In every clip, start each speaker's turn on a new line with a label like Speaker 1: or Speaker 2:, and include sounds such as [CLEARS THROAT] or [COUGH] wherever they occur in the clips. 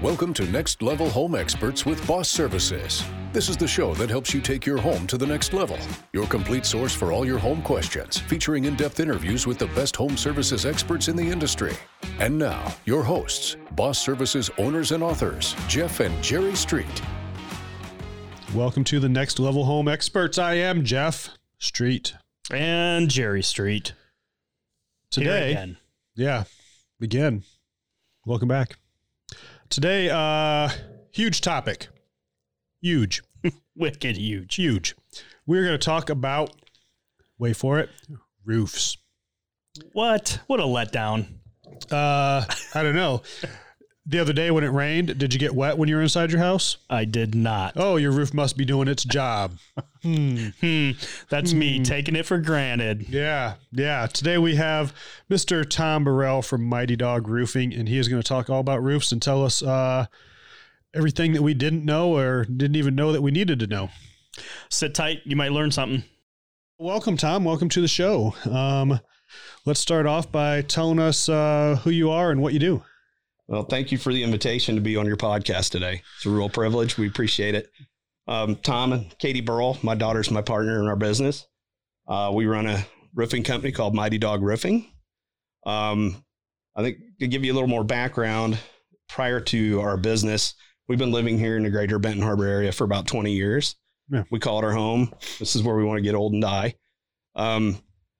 Speaker 1: Welcome to Next Level Home Experts with Boss Services. This is the show that helps you take your home to the next level. Your complete source for all your home questions, featuring in depth interviews with the best home services experts in the industry. And now, your hosts, Boss Services owners and authors, Jeff and Jerry Street.
Speaker 2: Welcome to the Next Level Home Experts. I am Jeff Street.
Speaker 3: and Jerry Street.
Speaker 2: Today,
Speaker 3: again.
Speaker 2: yeah, again, welcome back. Today, uh, huge topic. Huge, [LAUGHS]
Speaker 3: wicked huge.
Speaker 2: huge. We're going to talk about, wait for it, roofs.
Speaker 3: What? What a letdown.
Speaker 2: Uh, I don't know. The other day when it rained, did you get wet when you were inside your house?
Speaker 3: I did not.
Speaker 2: Oh, your roof must be doing its job. [LAUGHS]
Speaker 3: Hmm. That's me taking it for granted.
Speaker 2: Yeah, yeah. Today we have Mr. Tom Burrell from Mighty Dog Roofing, and he is going to talk all about roofs and tell us uh, everything that we didn't know or didn't even know that we needed to know.
Speaker 3: Sit tight. You might learn something.
Speaker 2: Welcome, Tom. Welcome to the show. Um, let's start off by telling us uh, who you are and what you do.
Speaker 4: Well, thank you for the invitation to be on your podcast today. It's a real privilege. We appreciate it. Um, Tom and Katie Burrell, my daughter's my partner in our business. Uh, we run a roofing company called Mighty Dog Roofing. Um, I think to give you a little more background, prior to our business, we've been living here in the greater Benton Harbor area for about 20 years.
Speaker 2: Yeah.
Speaker 4: We call it our home. This is where we want to get old and die. Um,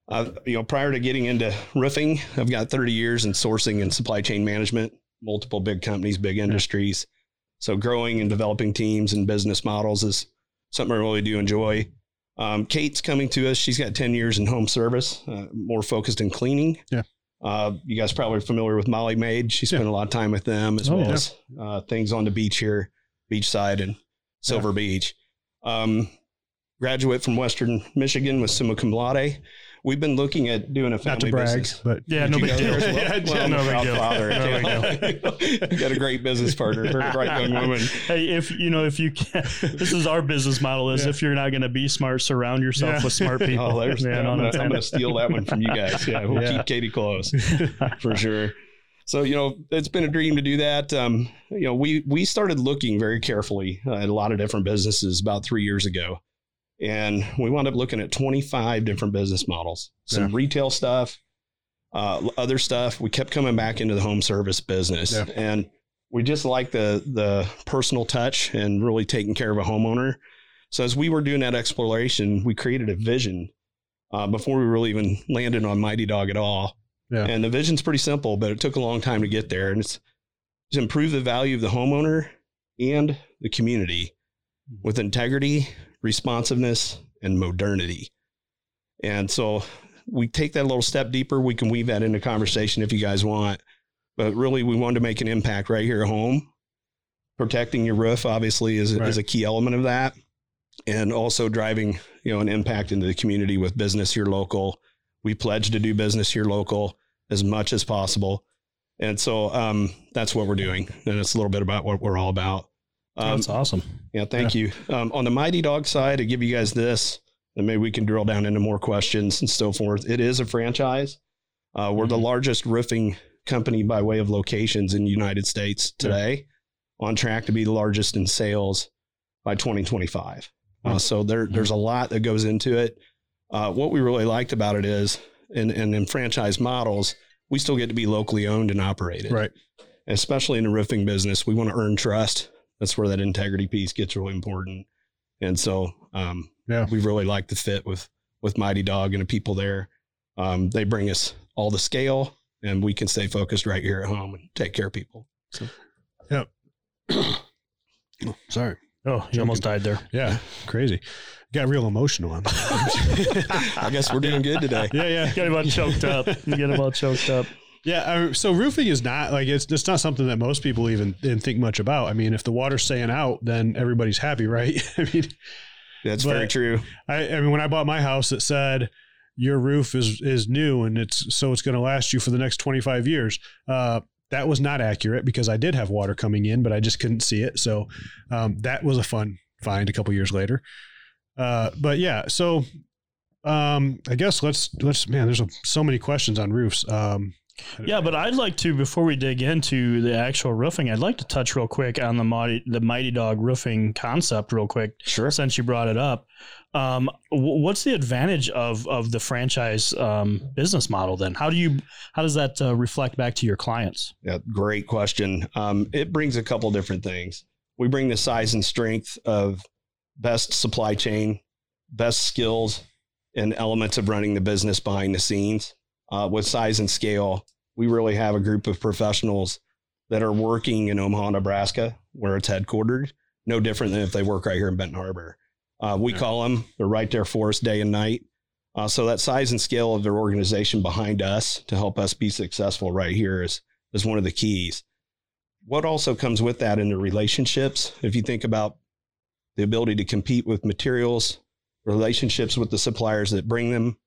Speaker 4: uh, you know, prior to getting into roofing, I've got 30 years in sourcing and supply chain management, multiple big companies, big industries. So growing and developing teams and business models is something I really do enjoy. Um, Kate's coming to us. She's got 10 years in home service, uh, more focused in cleaning.
Speaker 2: Yeah.
Speaker 4: Uh, you guys probably are familiar with Molly Maid. She spent a lot of time with them as
Speaker 2: Oh,
Speaker 4: well
Speaker 2: yeah.
Speaker 4: as uh, things on the beach here, beachside and Silver Beach. Um, graduate from Western Michigan with summa cum laude. We've been looking at doing a
Speaker 2: Not
Speaker 4: family
Speaker 2: to brag,
Speaker 4: business.
Speaker 2: but
Speaker 3: Yeah,
Speaker 4: Did
Speaker 3: no
Speaker 4: you
Speaker 3: big
Speaker 4: go
Speaker 3: deal.
Speaker 4: there as well? [LAUGHS]
Speaker 3: Yeah,
Speaker 4: Well, I'm
Speaker 3: no
Speaker 4: a
Speaker 3: big deal.
Speaker 4: father.
Speaker 3: No big deal.
Speaker 4: You got a great business partner, very bright young woman. [LAUGHS]
Speaker 3: Hey, if you know, if you can, this is our business model. Is
Speaker 2: Yeah.
Speaker 3: if you're not going to be smart, surround yourself
Speaker 2: Yeah.
Speaker 3: with smart [LAUGHS] people.
Speaker 4: Oh, there's,
Speaker 3: Yeah,
Speaker 4: I'm, gonna, I'm gonna steal that one from you guys. Yeah, we'll
Speaker 2: Yeah.
Speaker 4: keep Katie close for sure. So you know, it's been a dream to do that. Um, you know, we we started looking very carefully uh, at a lot of different businesses about three years ago, and we wound up looking at 25 different business models. Some retail stuff, uh, other stuff. We kept coming back into the home service business,
Speaker 2: Yeah.
Speaker 4: and we just like the the personal touch and really taking care of a homeowner. So as we were doing that exploration, we created a vision uh, before we really even landed on Mighty Dog at all.
Speaker 2: Yeah.
Speaker 4: And the vision's pretty simple, but it took a long time to get there. And it's to improve the value of the homeowner and the community with integrity, responsiveness, and modernity. And so we take that a little step deeper. We can weave that into conversation if you guys want. But really, we wanted to make an impact right here at home. Protecting your roof, obviously, is,
Speaker 2: Right.
Speaker 4: is a key element of that. And also driving, you know, an impact into the community with business here local. We pledge to do business here local as much as possible. And so um, that's what we're doing. And it's a little bit about what we're all about. Um,
Speaker 3: That's awesome.
Speaker 4: yeah, thank you. Um, on the Mighty Dog side, I give you guys this, and maybe we can drill down into more questions and so forth. It is a franchise. Uh, we're the
Speaker 2: Mhm.
Speaker 4: largest roofing company by way of locations in the United States today, on track to be the largest in sales by 2025. Uh,
Speaker 2: Mhm.
Speaker 4: so there, there's a lot that goes into it. Uh, what we really liked about it is, in, in, in franchise models, we still get to be locally owned and operated
Speaker 2: right.
Speaker 4: especially in the roofing business, we want to earn trust. That's where that integrity piece gets really important. And so, um,
Speaker 2: Yeah.
Speaker 4: we really like the fit with with Mighty Dog and the people there. Um, they bring us all the scale, and we can stay focused right here at home and take care of people.
Speaker 2: Oh, [COUGHS] sorry.
Speaker 3: Oh, you almost died there.
Speaker 2: Yeah, crazy. Got real emotional on [LAUGHS]
Speaker 4: I guess we're doing good today. [LAUGHS]
Speaker 2: Yeah, yeah.
Speaker 3: Get about choked up. You get about choked up.
Speaker 2: Yeah, so roofing is not like it's it's not something that most people even, think much about. I mean, if the water's staying out, then everybody's happy, right? [LAUGHS] I mean,
Speaker 4: That's very true.
Speaker 2: I, I mean, when I bought my house, it said your roof is is new and it's so it's going to last you for the next twenty five years. Uh, that was not accurate because I did have water coming in, but I just couldn't see it. So um, that was a fun find a couple years later. Uh, but yeah, so um, I guess let's let's man. There's a, so many questions on roofs. Um,
Speaker 3: Yeah, but I'd like to before we dig into the actual roofing, I'd like to touch real quick on the mighty the Mighty Dog roofing concept, real quick.
Speaker 4: Sure.
Speaker 3: Since you brought it up, um, w- what's the advantage of of the franchise um, business model? Then, how do you how does that uh, reflect back to your clients?
Speaker 4: Yeah, great question. Um, it brings a couple different things. We bring the size and strength of best supply chain, best skills, and elements of running the business behind the scenes. Uh, with size and scale, we really have a group of professionals that are working in Omaha, Nebraska, where it's headquartered. No different than if they work right here in Benton Harbor. Uh, we
Speaker 2: Yeah.
Speaker 4: call them; they're right there for us day and night. Uh, so that size and scale of their organization behind us to help us be successful right here is is one of the keys. What also comes with that in the relationships, if you think about the ability to compete with materials, relationships with the suppliers that bring them,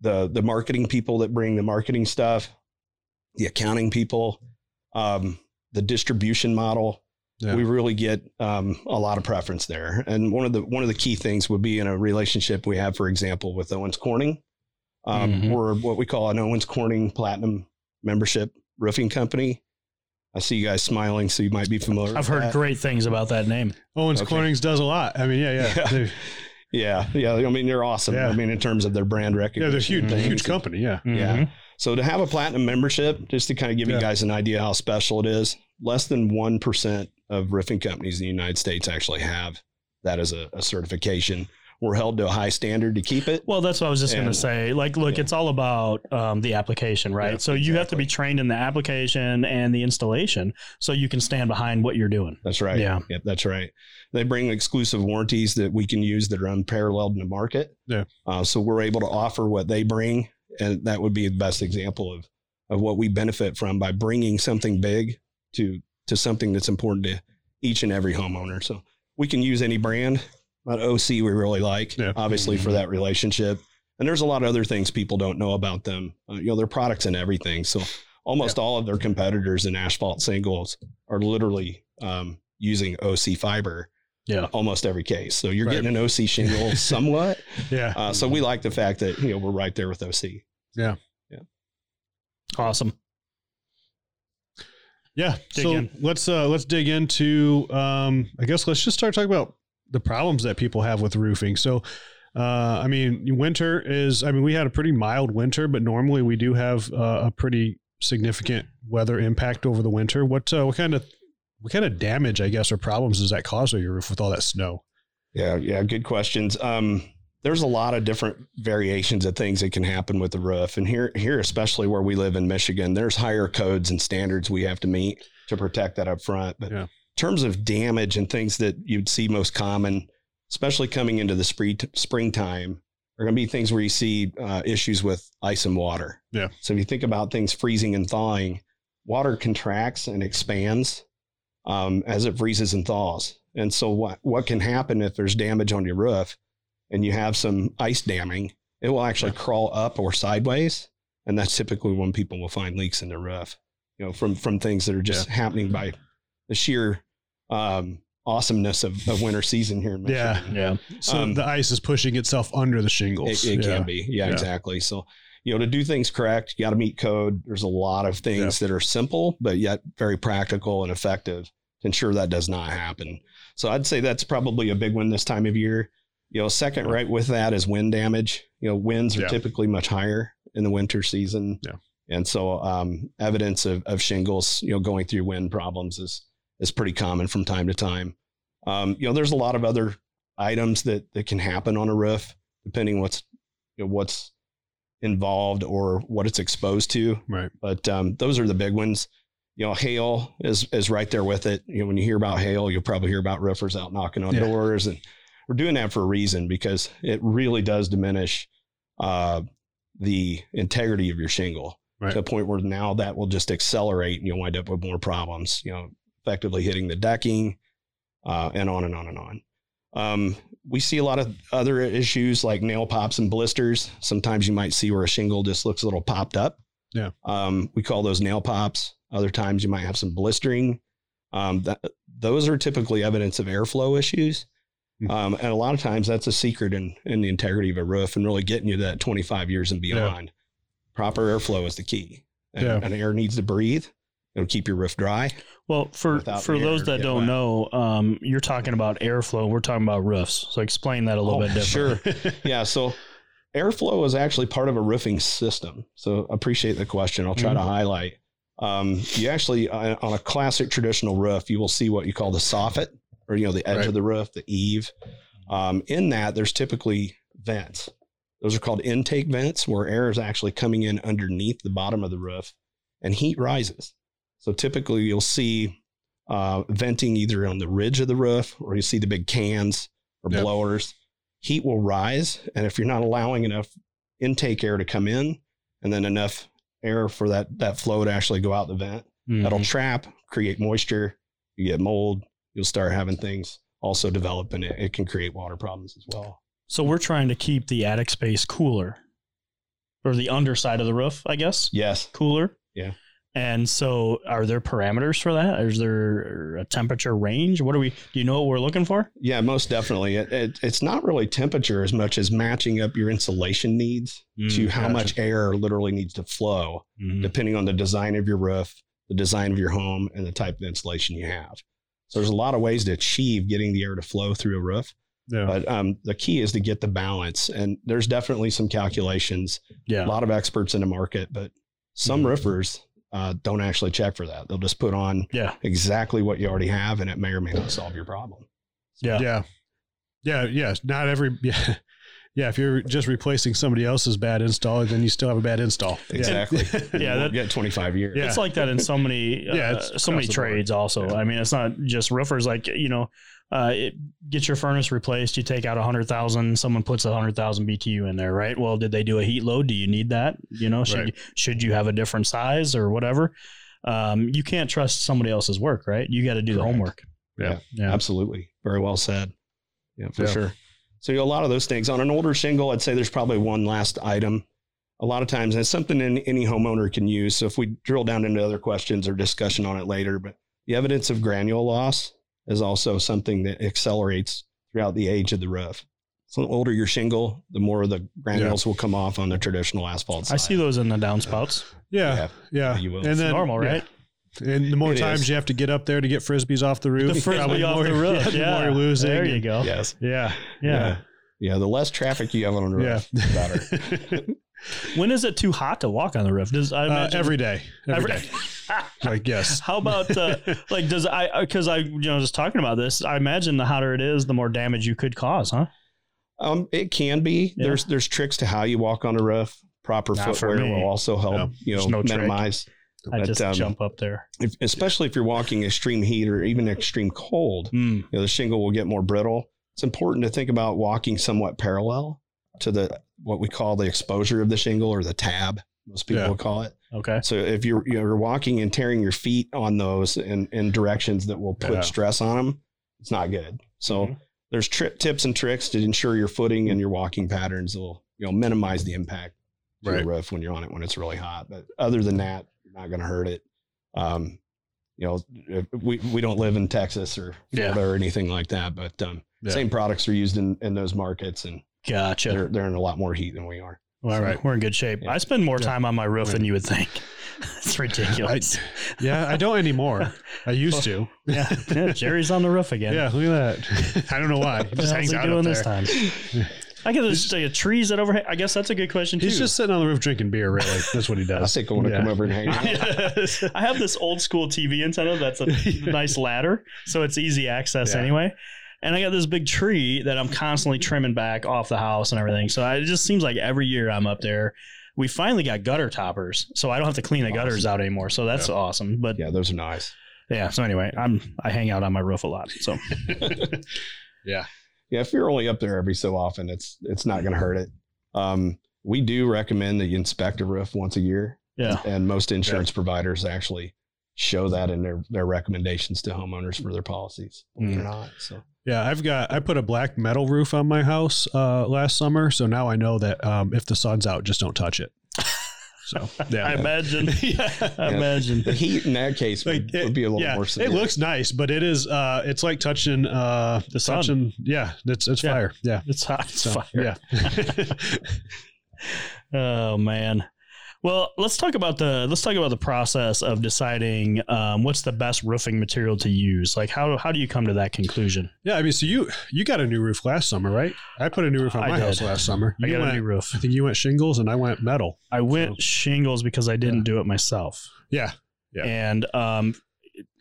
Speaker 4: the the marketing people that bring the marketing stuff, the accounting people, um, the distribution model.
Speaker 2: Yeah.
Speaker 4: We really get um, a lot of preference there. And one of the one of the key things would be in a relationship we have, for example, with Owens Corning. Um,
Speaker 3: Mhm.
Speaker 4: We're what we call an Owens Corning Platinum membership roofing company. I see you guys smiling, so you might be familiar.
Speaker 3: I've
Speaker 4: with
Speaker 3: heard
Speaker 4: that.
Speaker 3: great things about that name.
Speaker 2: Owens
Speaker 4: Okay.
Speaker 2: Corning's does a lot. I mean, yeah, yeah, [LAUGHS]
Speaker 4: Yeah.
Speaker 2: They-
Speaker 4: Yeah, yeah. I mean, they're awesome.
Speaker 2: Yeah.
Speaker 4: I mean, in terms of their brand recognition.
Speaker 2: yeah, they're huge,
Speaker 4: things.
Speaker 2: huge company. Yeah,
Speaker 4: Yeah.
Speaker 3: Mhm.
Speaker 4: So to have a platinum membership, just to kind of give
Speaker 2: Yeah.
Speaker 4: you guys an idea how special it is, less than one percent of roofing companies in the United States actually have that as a, a certification. We're held to a high standard to keep it.
Speaker 3: Well, that's what I was just going to say. Like, look,
Speaker 4: Yeah.
Speaker 3: it's all about um, the application, right?
Speaker 4: Yeah,
Speaker 3: so you have to be trained in the application and the installation, so you can stand behind what you're doing.
Speaker 4: That's right.
Speaker 3: Yeah.
Speaker 4: Yep, that's right. They bring exclusive warranties that we can use that are unparalleled in the market.
Speaker 2: Yeah.
Speaker 4: Uh, so we're able to offer what they bring, and that would be the best example of of what we benefit from by bringing something big to to something that's important to each and every homeowner. So we can use any brand, but OC we really like,
Speaker 2: Yeah.
Speaker 4: obviously for that relationship. And there's a lot of other things people don't know about them. Uh, you know, their products and everything. So almost all of their competitors in asphalt shingles are literally um, using OC fiber.
Speaker 3: Yeah.
Speaker 4: Almost every case. So you're
Speaker 2: Right.
Speaker 4: getting an OC shingle [LAUGHS] somewhat.
Speaker 2: yeah.
Speaker 4: Uh, so we like the fact that, you know, we're right there with OC. Yeah. Yeah.
Speaker 3: Awesome.
Speaker 2: Yeah.
Speaker 3: Dig
Speaker 2: so
Speaker 3: in.
Speaker 2: let's uh let's dig into um I guess let's just start talking about the problems that people have with roofing. So uh I mean winter is I mean we had a pretty mild winter, but normally we do have uh, a pretty significant weather impact over the winter. What uh, what kind of what kind of damage I guess or problems does that cause on your roof with all that snow?
Speaker 4: Yeah, yeah, good questions. Um, there's a lot of different variations of things that can happen with the roof, and here, here, especially where we live in Michigan, there's higher codes and standards we have to meet to protect that up front. But
Speaker 2: Yeah.
Speaker 4: In terms of damage and things that you'd see most common, especially coming into the spring springtime, are going to be things where you see uh, issues with ice and water.
Speaker 2: Yeah.
Speaker 4: So if you think about things freezing and thawing, water contracts and expands um, as it freezes and thaws. And so what what can happen if there's damage on your roof and you have some ice damming, it will actually crawl up or sideways. And that's typically when people will find leaks in their roof, you know, from from things that are just happening by the sheer um, awesomeness of, of winter season here in Michigan.
Speaker 2: Yeah.
Speaker 3: Yeah.
Speaker 2: So
Speaker 4: Um,
Speaker 2: the ice is pushing itself under the shingles.
Speaker 4: It, it
Speaker 2: yeah.
Speaker 4: can be. Yeah,
Speaker 2: Yeah.
Speaker 4: exactly. So, you know, to do things correct, you got to meet code. There's a lot of things that are simple, but yet very practical and effective to ensure that does not happen. So I'd say that's probably a big one this time of year. You know, second right with that is wind damage. You know, winds are
Speaker 2: Yeah.
Speaker 4: typically much higher in the winter season.
Speaker 2: Yeah.
Speaker 4: And so um, evidence of, of shingles, you know, going through wind problems is is pretty common from time to time. Um, you know, there's a lot of other items that that can happen on a roof depending what's you know, what's involved or what it's exposed to.
Speaker 2: Right.
Speaker 4: But um, those are the big ones. You know, hail is is right there with it. You know, when you hear about hail, you'll probably hear about roofers out knocking on
Speaker 2: Yeah.
Speaker 4: doors, and we're doing that for a reason because it really does diminish uh, the integrity of your shingle
Speaker 2: Right.
Speaker 4: to a point where now that will just accelerate, and you'll wind up with more problems. You know, effectively hitting the decking, uh, and on and on and on. Um, we see a lot of other issues like nail pops and blisters. Sometimes you might see where a shingle just looks a little popped up.
Speaker 2: Yeah.
Speaker 4: Um, we call those nail pops. Other times you might have some blistering. Um, that, those are typically evidence of airflow issues.
Speaker 2: Mhm.
Speaker 4: Um, and a lot of times that's a secret in, in the integrity of a roof and really getting you to that 25 years and
Speaker 2: Yeah.
Speaker 4: beyond. Proper airflow is the key. and,
Speaker 2: Yeah.
Speaker 4: and air needs to breathe. It'll keep your roof dry.
Speaker 3: Well, for for those that don't
Speaker 4: wet.
Speaker 3: know, um, you're talking about airflow. We're talking about roofs. So explain that a little
Speaker 4: Oh,
Speaker 3: bit different.
Speaker 4: Sure. [LAUGHS] yeah. So airflow is actually part of a roofing system. So appreciate the question. I'll try to highlight. Um, you actually uh, on a classic traditional roof, you will see what you call the soffit, or you know the edge
Speaker 2: Right.
Speaker 4: of the roof, the eave. Um, in that, there's typically vents. Those are called intake vents, where air is actually coming in underneath the bottom of the roof, and heat rises. So typically, you'll see uh, venting either on the ridge of the roof, or you see the big cans or
Speaker 2: Yep.
Speaker 4: blowers. Heat will rise, and if you're not allowing enough intake air to come in, and then enough air for that that flow to actually go out the vent, that'll
Speaker 3: Mhm.
Speaker 4: trap, create moisture. You get mold. You'll start having things also develop, and it, it can create water problems as well.
Speaker 3: So we're trying to keep the attic space cooler, or the underside of the roof, I guess,
Speaker 4: Yes.
Speaker 3: cooler.
Speaker 4: Yeah.
Speaker 3: And so, are there parameters for that? Is there a temperature range? What do we? Do you know what we're looking for?
Speaker 4: Yeah, most definitely. It, it, it's not really temperature as much as matching up your insulation needs to how
Speaker 2: gotcha.
Speaker 4: much air literally needs to flow,
Speaker 3: Mhm.
Speaker 4: depending on the design of your roof, the design of your home, and the type of insulation you have. So there's a lot of ways to achieve getting the air to flow through a roof,
Speaker 2: yeah.
Speaker 4: but um, the key is to get the balance. And there's definitely some calculations.
Speaker 3: Yeah.
Speaker 4: A lot of experts in the market, but some
Speaker 3: Mhm.
Speaker 4: roofers uh, don't actually check for that. They'll just put on
Speaker 3: Yeah.
Speaker 4: exactly what you already have, and it may or may not solve your problem.
Speaker 3: Yeah.
Speaker 2: yeah. Yeah. Yeah. Not every, [LAUGHS] yeah. Yeah. If you're just replacing somebody else's bad install, then you still have a bad install. [LAUGHS] [LAUGHS] Yeah.
Speaker 4: Exactly.
Speaker 3: Yeah,
Speaker 4: We'll
Speaker 3: that-
Speaker 4: get 25 years.
Speaker 2: Yeah.
Speaker 3: It's like that in so many, [LAUGHS] uh,
Speaker 2: Yeah, it's
Speaker 3: so many
Speaker 2: across board.
Speaker 3: trades. Also,
Speaker 2: Yeah.
Speaker 3: I mean, it's not just roofers. Like you know, uh, it, get your furnace replaced. You take out a hundred thousand. Someone puts a hundred thousand BTU in there, right? Well, did they do a heat load? Do you need that? You know, should
Speaker 2: Right.
Speaker 3: you, should you have a different size or whatever? Um, you can't trust somebody else's work, right? You got to do the homework.
Speaker 2: Yeah.
Speaker 3: Yeah.
Speaker 4: Absolutely. Very well said. Yeah, for
Speaker 2: Yeah.
Speaker 4: sure. So a lot of those things on an older shingle, I'd say there's probably one last item. A lot of times, and it's something any, any homeowner can use. So if we drill down into other questions or discussion on it later, but the evidence of granule loss is also something that accelerates throughout the age of the roof. So the older your shingle, the more the granules will come off on the traditional asphalt side.
Speaker 3: I see those in the downspouts.
Speaker 2: Yeah. Yeah.
Speaker 4: you will.
Speaker 2: And
Speaker 3: It's
Speaker 2: then,
Speaker 3: normal,
Speaker 2: yeah.
Speaker 3: right?
Speaker 2: And the more
Speaker 4: It
Speaker 2: times
Speaker 4: is.
Speaker 2: you have to get up there to get frisbees off the roof,
Speaker 3: The [LAUGHS] frisbee off
Speaker 2: more-
Speaker 3: the [LAUGHS] roof.
Speaker 2: the
Speaker 3: Yeah,
Speaker 2: more you're losing.
Speaker 3: There you go.
Speaker 4: Yes.
Speaker 2: Yeah.
Speaker 3: Yeah.
Speaker 4: Yeah. The less traffic you have on the
Speaker 2: Yeah.
Speaker 4: roof, the better. [LAUGHS]
Speaker 3: When is it too hot to walk on the roof? Does I
Speaker 2: Uh,
Speaker 3: imagine
Speaker 2: every day. Every day. Like, yes.
Speaker 3: How about uh, like does I because I you know just talking about this I imagine the hotter it is the more damage you could cause huh
Speaker 4: Um, it can be.
Speaker 3: Yeah.
Speaker 4: There's there's tricks to how you walk on a roof. Proper
Speaker 3: Not
Speaker 4: footwear will also help.
Speaker 2: No,
Speaker 4: you know,
Speaker 3: there's no trick.
Speaker 4: Minimize.
Speaker 3: I
Speaker 4: But,
Speaker 3: just
Speaker 4: um,
Speaker 3: jump up there
Speaker 4: If, especially if you're walking extreme heat or even extreme cold,
Speaker 3: Mm,
Speaker 4: you know, the shingle will get more brittle. It's important to think about walking somewhat parallel to the what we call the exposure of the shingle or the tab. Most people
Speaker 2: Yeah.
Speaker 4: call it.
Speaker 3: okay
Speaker 4: So if you're you're walking and tearing your feet on those in, in directions that will put
Speaker 2: Yeah.
Speaker 4: stress on them, it's not good. So
Speaker 3: Mhm.
Speaker 4: there's tri- tips and tricks to ensure your footing and your walking patterns will you know minimize the impact to
Speaker 2: Right.
Speaker 4: the roof when you're on it when it's really hot. But other than that, you're not going to hurt it. Um, you know, we we don't live in Texas or
Speaker 3: Yeah.
Speaker 4: Or anything like that, but um,
Speaker 2: Yeah.
Speaker 4: same products are used in in those markets, and
Speaker 3: gotcha
Speaker 4: they're they're in a lot more heat than we are.
Speaker 3: all right we're in good shape
Speaker 4: Yeah.
Speaker 3: I spend more
Speaker 2: Yeah.
Speaker 3: time on my roof than you would think [LAUGHS] it's [LAUGHS] ridiculous [LAUGHS]
Speaker 2: Yeah. I don't anymore. I used to.
Speaker 3: yeah. yeah Jerry's on the roof again
Speaker 2: Yeah. Look at that. I don't know why. He just hangs out
Speaker 3: doing
Speaker 2: up
Speaker 3: this
Speaker 2: there.
Speaker 3: time I get this like, a trees that overhang I guess that's a good question too
Speaker 2: He's just sitting on the roof drinking beer, really. That's what he [LAUGHS]
Speaker 4: I
Speaker 2: does.
Speaker 4: think I want to
Speaker 2: Yeah.
Speaker 4: come over and hang out. [LAUGHS]
Speaker 3: I have this old school TV antenna that's a [LAUGHS] nice ladder, so it's easy access
Speaker 2: Yeah.
Speaker 3: anyway. And I got this big tree that I'm constantly trimming back off the house and everything. So I, it just seems like every year I'm up there. We finally got gutter toppers, so I don't have to clean the gutters out anymore. So that's
Speaker 2: Yeah.
Speaker 3: awesome. But yeah.
Speaker 4: Yeah, those are nice. Yeah.
Speaker 3: So anyway, I'm I hang out on my roof a lot. So
Speaker 2: Yeah.
Speaker 4: Yeah, if you're only up there every so often, it's it's not going to hurt it. Um, we do recommend that you inspect a roof once a year,
Speaker 3: yeah,
Speaker 4: and most insurance providers actually show that in their their recommendations to homeowners for their policies. It or not, so
Speaker 2: Yeah, I've got I put a black metal roof on my house uh, last summer, so now I know that um, if the sun's out, just don't touch it. So [LAUGHS] yeah,
Speaker 3: I imagine. [LAUGHS] I imagine.
Speaker 4: the heat in that case would,
Speaker 2: it-
Speaker 4: would be a little
Speaker 2: yeah,
Speaker 4: more severe.
Speaker 2: it looks nice, but it is uh, it's like touching uh,
Speaker 3: The sun.
Speaker 2: touching, yeah, it's it's
Speaker 3: Yeah.
Speaker 2: fire. Yeah,
Speaker 3: It's hot. It's
Speaker 2: so
Speaker 3: fire.
Speaker 2: yeah, [LAUGHS]
Speaker 3: Oh man. Well, let's talk about the let's talk about the process of deciding um, what's the best roofing material to use. Like how how do you come to that conclusion?
Speaker 2: Yeah, I mean, so you you got a new roof last summer, right? I put a new roof on
Speaker 3: I
Speaker 2: my
Speaker 3: did.
Speaker 2: house last summer.
Speaker 3: I
Speaker 2: You
Speaker 3: got
Speaker 2: went,
Speaker 3: a new roof.
Speaker 2: I think you went shingles and I went metal.
Speaker 3: I went shingles because I didn't do it myself.
Speaker 2: Yeah, Yeah.
Speaker 3: And um,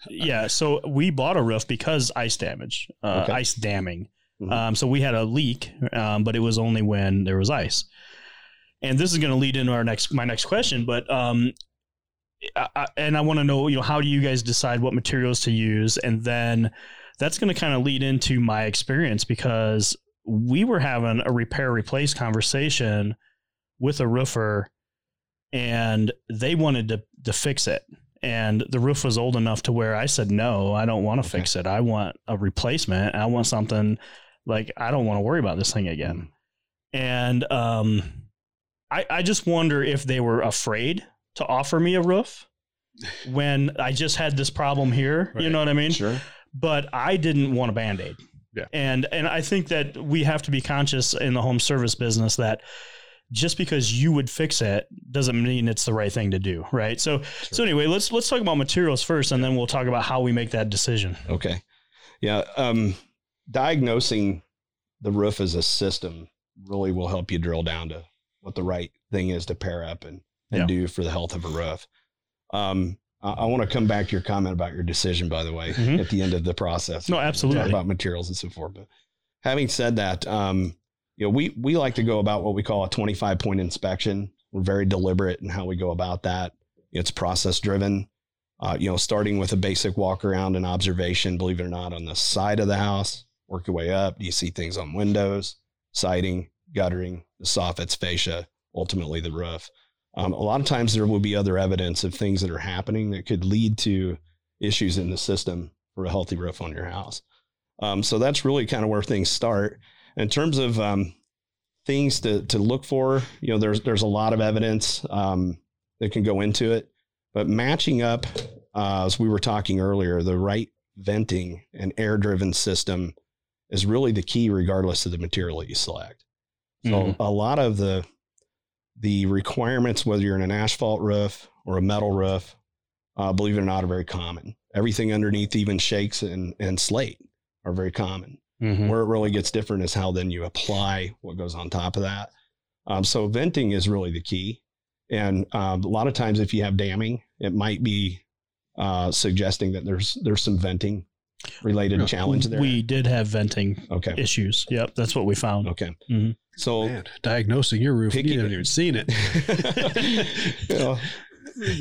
Speaker 3: yeah, so we bought a roof because ice damage, uh,
Speaker 4: Okay.
Speaker 3: ice damming.
Speaker 4: Mhm.
Speaker 3: Um, so we had a leak, um, but it was only when there was ice. And this is going to lead into our next my next question, but um, I, and I want to know, you know, how do you guys decide what materials to use, and then that's going to kind of lead into my experience because we were having a repair replace conversation with a roofer, and they wanted to to fix it. And the roof was old enough to where I said, no, I don't want to
Speaker 4: Okay.
Speaker 3: fix it. I want a replacement. I want something like I don't want to worry about this thing again. And um, I, I just wonder if they were afraid to offer me a roof [LAUGHS] when I just had this problem here. You know what I mean?
Speaker 4: Sure.
Speaker 3: But I didn't want a band aid.
Speaker 2: Yeah.
Speaker 3: And and I think that we have to be conscious in the home service business that just because you would fix it doesn't mean it's the right thing to do, right? So so anyway, let's let's talk about materials first and then we'll talk about how we make that decision.
Speaker 4: Okay. Yeah. Um, diagnosing the roof as a system really will help you drill down to what the right thing is to pair up and, and
Speaker 3: Yeah.
Speaker 4: do for the health of a roof. Um, I, I want to come back to your comment about your decision, by the way,
Speaker 3: Mhm.
Speaker 4: at the end of the process.
Speaker 3: No,
Speaker 4: Talk
Speaker 3: absolutely.
Speaker 4: about materials and so forth. But having said that, um, you know, we, we like to go about what we call a 25 point inspection. We're very deliberate in how we go about that. It's process driven. Uh, you know, starting with a basic walk around and observation, believe it or not, on the side of the house, work your way up. Do you see things on windows, siding, guttering, the soffits, fascia, ultimately the roof? Um, a lot of times there will be other evidence of things that are happening that could lead to issues in the system for a healthy roof on your house. Um, so that's really kind of where things start. In terms of um, things to, to look for, you know, there's there's a lot of evidence um, that can go into it, but matching up, uh, as we were talking earlier, the right venting and air driven system is really the key, regardless of the material that you select. So
Speaker 3: Mhm.
Speaker 4: a lot of the the requirements, whether you're in an asphalt roof or a metal roof, uh, believe it or not, are very common. Everything underneath, even shakes and, and slate, are very common.
Speaker 3: Mhm.
Speaker 4: Where it really gets different is how then you apply what goes on top of that. Um, so venting is really the key. And um, a lot of times, if you have damming, it might be uh, suggesting that there's there's some venting related
Speaker 2: Yeah.
Speaker 4: challenge there.
Speaker 3: We did have venting
Speaker 4: okay.
Speaker 3: issues. Yep, that's what we found.
Speaker 4: Okay.
Speaker 3: Mhm.
Speaker 4: So
Speaker 2: Man, diagnosing your roof,
Speaker 4: Picky-
Speaker 2: you haven't even seen it. [LAUGHS]
Speaker 4: You know,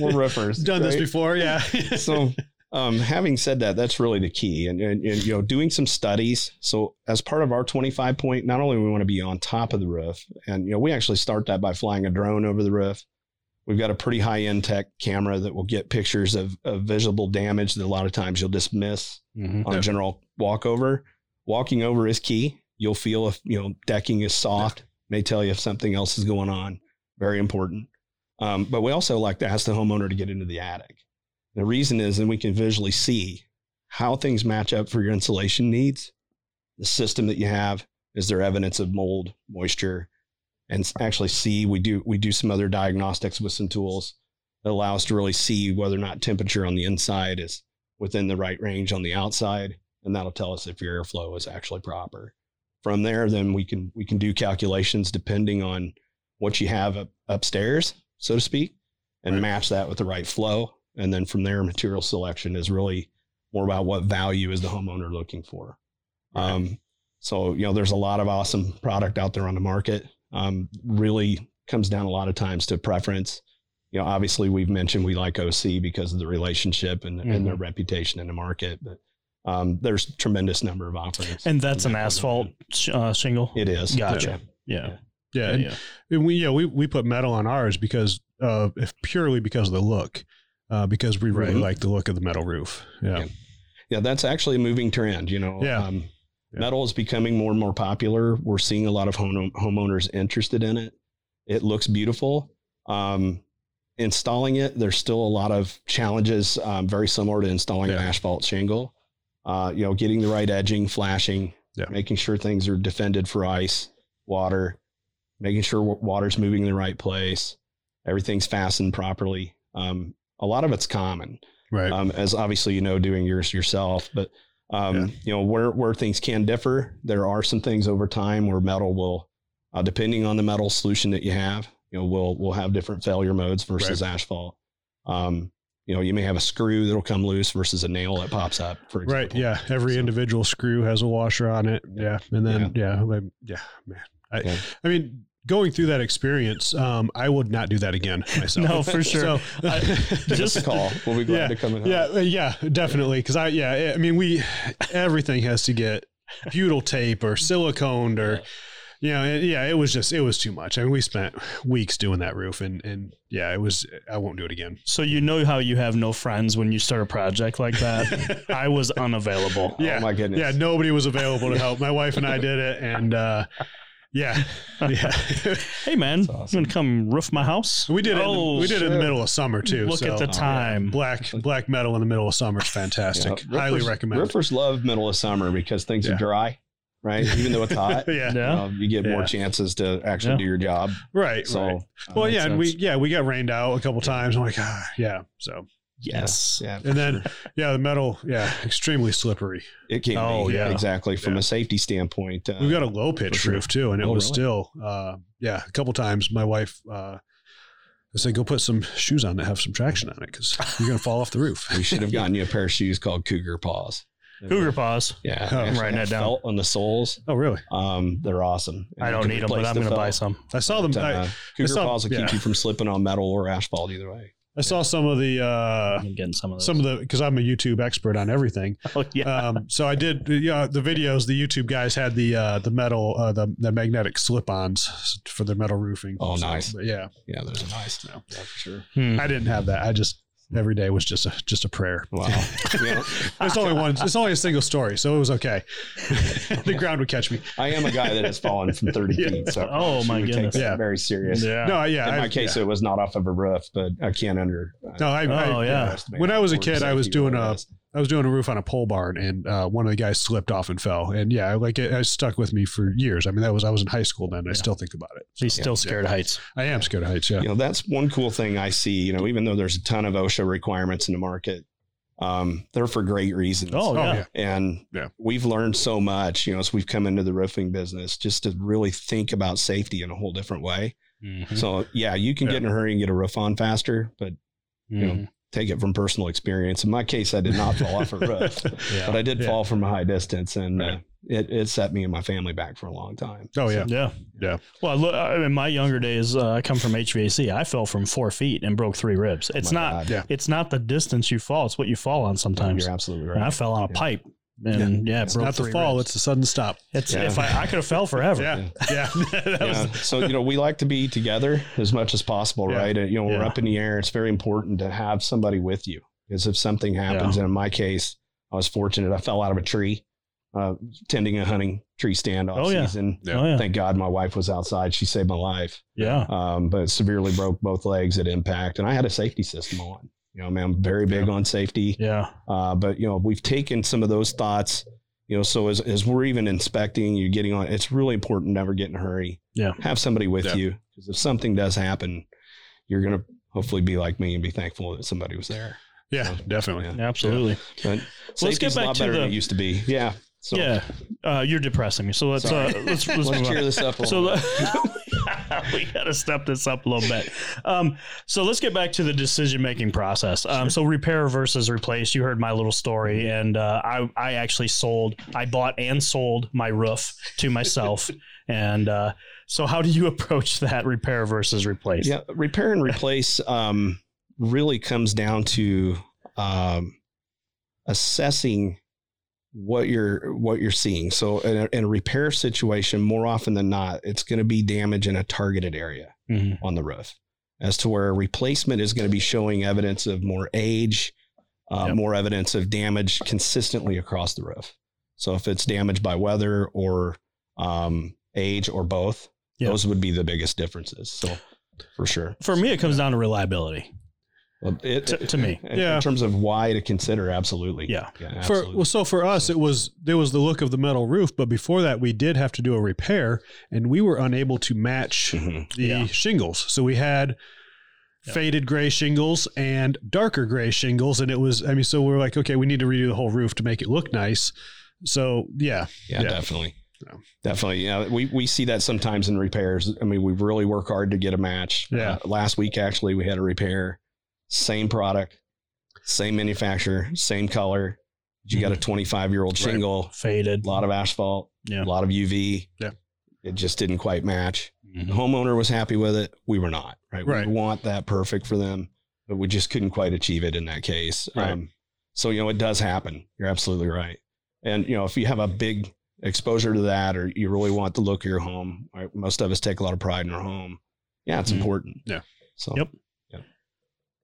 Speaker 4: we're roofers.
Speaker 2: Done this before, yeah. [LAUGHS]
Speaker 4: so um, having said that that's really the key and, and, and, you know doing some studies so as part of our 25 point not only we want to be on top of the roof and you know we actually start that by flying a drone over the roof we've got a pretty high end tech camera that will get pictures of, of visible damage that a lot of times you'll just miss
Speaker 3: Mhm.
Speaker 4: on a general walkover. Walking over is key. You'll feel if you know decking is soft may tell you if something else is going on. Very important. Um, but we also like to ask the homeowner to get into the attic. The reason is then we can visually see how things match up for your insulation needs, the system that you have. Is there evidence of mold, moisture, and actually see we do we do some other diagnostics with some tools that allow us to really see whether or not temperature on the inside is within the right range on the outside, and that'll tell us if your airflow is actually proper. From there, then we can we can do calculations depending on what you have up, upstairs, so to speak, and
Speaker 2: Right.
Speaker 4: match that with the right flow. And then from there, material selection is really more about what value is the homeowner looking for.
Speaker 2: Right.
Speaker 4: Um, so you know, there's a lot of awesome product out there on the market. Um, really comes down a lot of times to preference. You know, obviously we've mentioned we like OC because of the relationship and, and their reputation in the market, but um, there's a tremendous number of offerings.
Speaker 3: And that's an
Speaker 4: that
Speaker 3: asphalt sh- uh, shingle.
Speaker 4: It is.
Speaker 3: Gotcha. Yeah.
Speaker 2: yeah. And, and we, yeah, we, we put metal on ours because, uh, if purely because of the look, uh, because we really
Speaker 4: Right.
Speaker 2: like the look of the metal roof. Yeah.
Speaker 4: Yeah. Yeah, that's actually a moving trend. You know,
Speaker 2: Yeah.
Speaker 4: um,
Speaker 2: Yeah.
Speaker 4: metal is becoming more and more popular. We're seeing a lot of home, homeowners interested in it. It looks beautiful. Um, installing it, there's still a lot of challenges, um, very similar to installing an asphalt shingle. Uh, you know, getting the right edging, flashing,
Speaker 2: Yeah.
Speaker 4: making sure things are defended for ice, water, making sure wa- water's moving in the right place. everything's fastened properly. Um, a lot of it's common,
Speaker 2: Right.
Speaker 4: um, as obviously you know doing yours yourself. But um,
Speaker 2: Yeah.
Speaker 4: you know where where things can differ, there are some things over time where metal will, uh, depending on the metal solution that you have, you know, will will have different failure modes versus asphalt. Um, you know, you may have a screw that'll come loose versus a nail that pops up. For example.
Speaker 2: Right. Yeah. Every
Speaker 4: So-
Speaker 2: individual screw has a washer on it. Yeah. And then, yeah. like, Yeah. man. I,
Speaker 4: Yeah.
Speaker 2: I mean, going through that experience, um, I would not do that again myself.
Speaker 3: No, for sure.
Speaker 2: So,
Speaker 3: I-
Speaker 4: Give [LAUGHS] us a call. We'll be glad
Speaker 2: Yeah.
Speaker 4: to come in.
Speaker 2: yeah, uh, yeah, definitely. Cause I, yeah, I mean, we, everything has to get butyl tape or siliconed or, you know, and yeah, it was just, it was too much. I mean, we spent weeks doing that roof and, and yeah, it was, I won't do it again.
Speaker 3: So you know how you have no friends when you start a project like that. [LAUGHS] I was unavailable.
Speaker 2: Yeah.
Speaker 4: Oh my goodness.
Speaker 2: Yeah, nobody was available to help. My wife and I did it, and uh, yeah, yeah, [LAUGHS]
Speaker 3: Hey man,
Speaker 4: That's awesome.
Speaker 3: you gonna come roof my house?
Speaker 2: we did it.
Speaker 3: Oh,
Speaker 2: we did it in the middle of summer too.
Speaker 3: Look
Speaker 2: so
Speaker 3: at the
Speaker 4: yeah.
Speaker 3: time.
Speaker 2: black black metal in the middle of summer is fantastic.
Speaker 4: Yeah.
Speaker 2: Highly
Speaker 4: Roofers-
Speaker 2: recommend.
Speaker 4: Roofers love middle of summer because things
Speaker 2: Yeah.
Speaker 4: are dry, right? Even though it's [LAUGHS] hot,
Speaker 2: yeah,
Speaker 3: Yeah.
Speaker 4: you, know, you get more chances to actually
Speaker 3: Yeah.
Speaker 4: do your job.
Speaker 2: right.
Speaker 4: So,
Speaker 2: right. Well,
Speaker 3: makes
Speaker 2: yeah, and we
Speaker 3: sense.
Speaker 2: yeah we got rained out a couple times. I'm like, ah, yeah. So
Speaker 3: Yes.
Speaker 4: yeah,
Speaker 2: and then yeah, the metal, yeah, extremely slippery.
Speaker 4: it can
Speaker 3: Oh,
Speaker 4: be
Speaker 3: yeah.
Speaker 4: exactly from
Speaker 2: Yeah.
Speaker 4: a safety standpoint. Uh,
Speaker 2: We've got a low pitch
Speaker 4: sure.
Speaker 2: roof too, and it
Speaker 4: Oh,
Speaker 2: was
Speaker 4: really?
Speaker 2: still, uh, yeah, a couple times. My wife, uh, I said, go put some shoes on that have some traction on it because you're gonna fall off the roof.
Speaker 4: we should have [LAUGHS] gotten you a pair of shoes called Cougar Paws.
Speaker 3: Cougar paws.
Speaker 4: Yeah,
Speaker 2: Oh,
Speaker 3: I'm writing that down.
Speaker 4: Felt on the soles.
Speaker 2: Oh, really?
Speaker 4: Um, they're awesome. And
Speaker 3: I don't need them, but I'm
Speaker 4: the
Speaker 3: gonna buy some.
Speaker 2: I saw them.
Speaker 4: But,
Speaker 2: I,
Speaker 4: uh, Cougar
Speaker 2: saw-
Speaker 4: Paws will
Speaker 2: yeah.
Speaker 4: keep you from slipping on metal or asphalt either way.
Speaker 2: I saw some of the uh,
Speaker 3: I'm getting some of those.
Speaker 2: some of the because I'm a YouTube expert on everything. [LAUGHS]
Speaker 3: oh yeah.
Speaker 2: Um, so I did yeah the videos. The YouTube guys had the uh, the metal uh, the the magnetic slip-ons for the metal roofing.
Speaker 4: Oh,
Speaker 2: So,
Speaker 4: nice.
Speaker 2: yeah,
Speaker 4: Yeah, those are nice. Yeah, for sure.
Speaker 3: Hmm.
Speaker 2: I didn't have that. I just every day was just a just a prayer.
Speaker 4: Wow. [LAUGHS] Yeah.
Speaker 2: It's only one. It's only a single story, so it was okay. [LAUGHS] the ground would catch me.
Speaker 4: I am a guy that has fallen from 30 [LAUGHS]
Speaker 2: Yeah.
Speaker 4: feet. So
Speaker 3: Oh, my
Speaker 4: you
Speaker 3: goodness.
Speaker 4: Take that
Speaker 2: Yeah.
Speaker 4: very serious.
Speaker 3: Yeah.
Speaker 2: No, yeah.
Speaker 4: In my case,
Speaker 2: yeah.
Speaker 4: it was not off of a roof, but I can't under.
Speaker 2: Uh, no, I, I,
Speaker 3: Oh, yeah.
Speaker 2: When I was a kid, I was doing a
Speaker 4: is.
Speaker 2: I was doing a roof on a pole barn, and uh, one of the guys slipped off and fell. And yeah, like it, it stuck with me for years. I mean, that was I was in high school then. I
Speaker 3: Yeah.
Speaker 2: still think about it.
Speaker 3: He's still scared of heights.
Speaker 2: I am scared of heights. Yeah.
Speaker 4: You know, that's one cool thing I see. You know, even though there's a ton of OSHA requirements in the market, um, they're for great reasons.
Speaker 3: Oh,
Speaker 2: Oh
Speaker 3: yeah.
Speaker 2: yeah.
Speaker 4: And
Speaker 2: Yeah.
Speaker 4: we've learned so much, you know, as we've come into the roofing business, just to really think about safety in a whole different way.
Speaker 3: Mhm.
Speaker 4: So, yeah, you can
Speaker 2: Yeah.
Speaker 4: get in a hurry and get a roof on faster, but you know,
Speaker 3: Mhm.
Speaker 4: Take it from personal experience. In my case, I did not fall off a roof, [LAUGHS]
Speaker 3: Yeah.
Speaker 4: but I did
Speaker 2: Yeah.
Speaker 4: fall from a high distance, and uh, it, it set me and my family back for a long time.
Speaker 2: Oh yeah.
Speaker 3: Yeah.
Speaker 2: Yeah.
Speaker 3: Well, look, I- in my younger days, uh, I come from HVAC. I fell from four feet and broke three ribs. It's
Speaker 4: Oh
Speaker 3: not.
Speaker 4: God.
Speaker 2: Yeah.
Speaker 3: It's not the distance you fall. It's what you fall on sometimes.
Speaker 4: You're absolutely
Speaker 3: And I fell on a
Speaker 4: Yeah.
Speaker 3: pipe, and yeah, it
Speaker 2: It's
Speaker 3: broke
Speaker 2: not the fall;
Speaker 3: ribs.
Speaker 2: it's the sudden stop.
Speaker 3: It's
Speaker 4: Yeah.
Speaker 3: if I, I could have fell forever.
Speaker 2: Yeah. Yeah. [LAUGHS] That was-
Speaker 4: Yeah. so you know we like to be together as much as possible,
Speaker 2: Yeah.
Speaker 4: right? And, you know we're up in the air. It's very important to have somebody with you because if something happens, and in my case, I was fortunate. I fell out of a tree, uh, tending a hunting tree stand off
Speaker 3: Oh, yeah.
Speaker 4: season.
Speaker 2: Yeah.
Speaker 3: Oh yeah.
Speaker 4: Thank God my wife was outside. She saved my life.
Speaker 3: Yeah.
Speaker 4: Um, but severely broke both legs at impact, and I had a safety system on. You know, man, I'm very big on safety.
Speaker 3: Yeah.
Speaker 4: Uh, but you know, we've taken some of those thoughts. You know, so as as we're even inspecting, you're getting on. It's really important never get in a hurry.
Speaker 3: Yeah.
Speaker 4: have somebody with
Speaker 2: Yeah.
Speaker 4: you because if something does happen, you're gonna hopefully be like me and be thankful that somebody was there.
Speaker 2: yeah. Definitely.
Speaker 4: Yeah.
Speaker 3: Absolutely.
Speaker 4: But
Speaker 3: let's
Speaker 4: safety's
Speaker 3: get
Speaker 4: a
Speaker 3: back
Speaker 4: lot
Speaker 3: to
Speaker 4: better than
Speaker 3: the-
Speaker 4: it used to be. Yeah. So
Speaker 3: yeah. Uh, you're depressing me. So let's uh, let's [LAUGHS] let's,
Speaker 4: let's
Speaker 3: move
Speaker 4: cheer
Speaker 3: on.
Speaker 4: this up. A
Speaker 3: So
Speaker 4: little
Speaker 3: le- [LAUGHS] [LAUGHS] we got to step this up a little bit. Um, so let's get back to the decision making process. Um, so repair versus replace. You heard my little story, and uh, I I actually sold, I bought and sold my roof to myself. [LAUGHS] and uh, so, how do you approach that repair versus replace?
Speaker 4: Yeah, repair and replace um, really comes down to um, assessing what you're what you're seeing. So in a, in a repair situation, more often than not, it's going to be damage in a targeted area
Speaker 3: Mhm.
Speaker 4: on the roof, as to where a replacement is going to be showing evidence of more age, uh,
Speaker 3: Yep.
Speaker 4: more evidence of damage consistently across the roof. So if it's damaged by weather or um, age or both,
Speaker 3: Yep.
Speaker 4: those would be the biggest differences. So for sure.
Speaker 3: For me, it comes down to reliability.
Speaker 4: Well, it,
Speaker 3: To- to me.
Speaker 4: in,
Speaker 2: Yeah.
Speaker 4: in terms of why to consider, absolutely.
Speaker 3: Yeah.
Speaker 4: yeah
Speaker 2: For well, so for us, it was there was the look of the metal roof, but before that, we did have to do a repair, and we were unable to match
Speaker 4: Mhm.
Speaker 2: the
Speaker 3: Yeah.
Speaker 2: shingles. So we had
Speaker 3: Yeah.
Speaker 2: faded gray shingles and darker gray shingles. And it was, I mean, so we're like, okay, we need to redo the whole roof to make it look nice. So yeah,
Speaker 4: Yeah,
Speaker 2: Yeah.
Speaker 4: definitely.
Speaker 2: Yeah.
Speaker 4: Definitely. Yeah. We, we see that sometimes in repairs. I mean, we really work hard to get a match.
Speaker 2: Yeah.
Speaker 4: Uh, last week, actually, we had a repair, same product, same manufacturer, same color. You got a 25 year old
Speaker 2: Right.
Speaker 4: shingle,
Speaker 3: Faded.
Speaker 4: a lot of asphalt,
Speaker 3: Yeah.
Speaker 4: a lot of UV.
Speaker 2: Yeah.
Speaker 4: It just didn't quite match.
Speaker 3: Mhm.
Speaker 4: The homeowner was happy with it. We were not. Right.
Speaker 2: Right.
Speaker 4: We want that perfect for them, but we just couldn't quite achieve it in that case.
Speaker 2: Right.
Speaker 4: Um, so you know, it does happen. You're absolutely right. And you know, if you have a big exposure to that, or you really want the look of your home, right, most of us take a lot of pride in our home. Yeah, it's
Speaker 3: Mhm.
Speaker 4: important.
Speaker 2: Yeah.
Speaker 4: So
Speaker 3: Yep.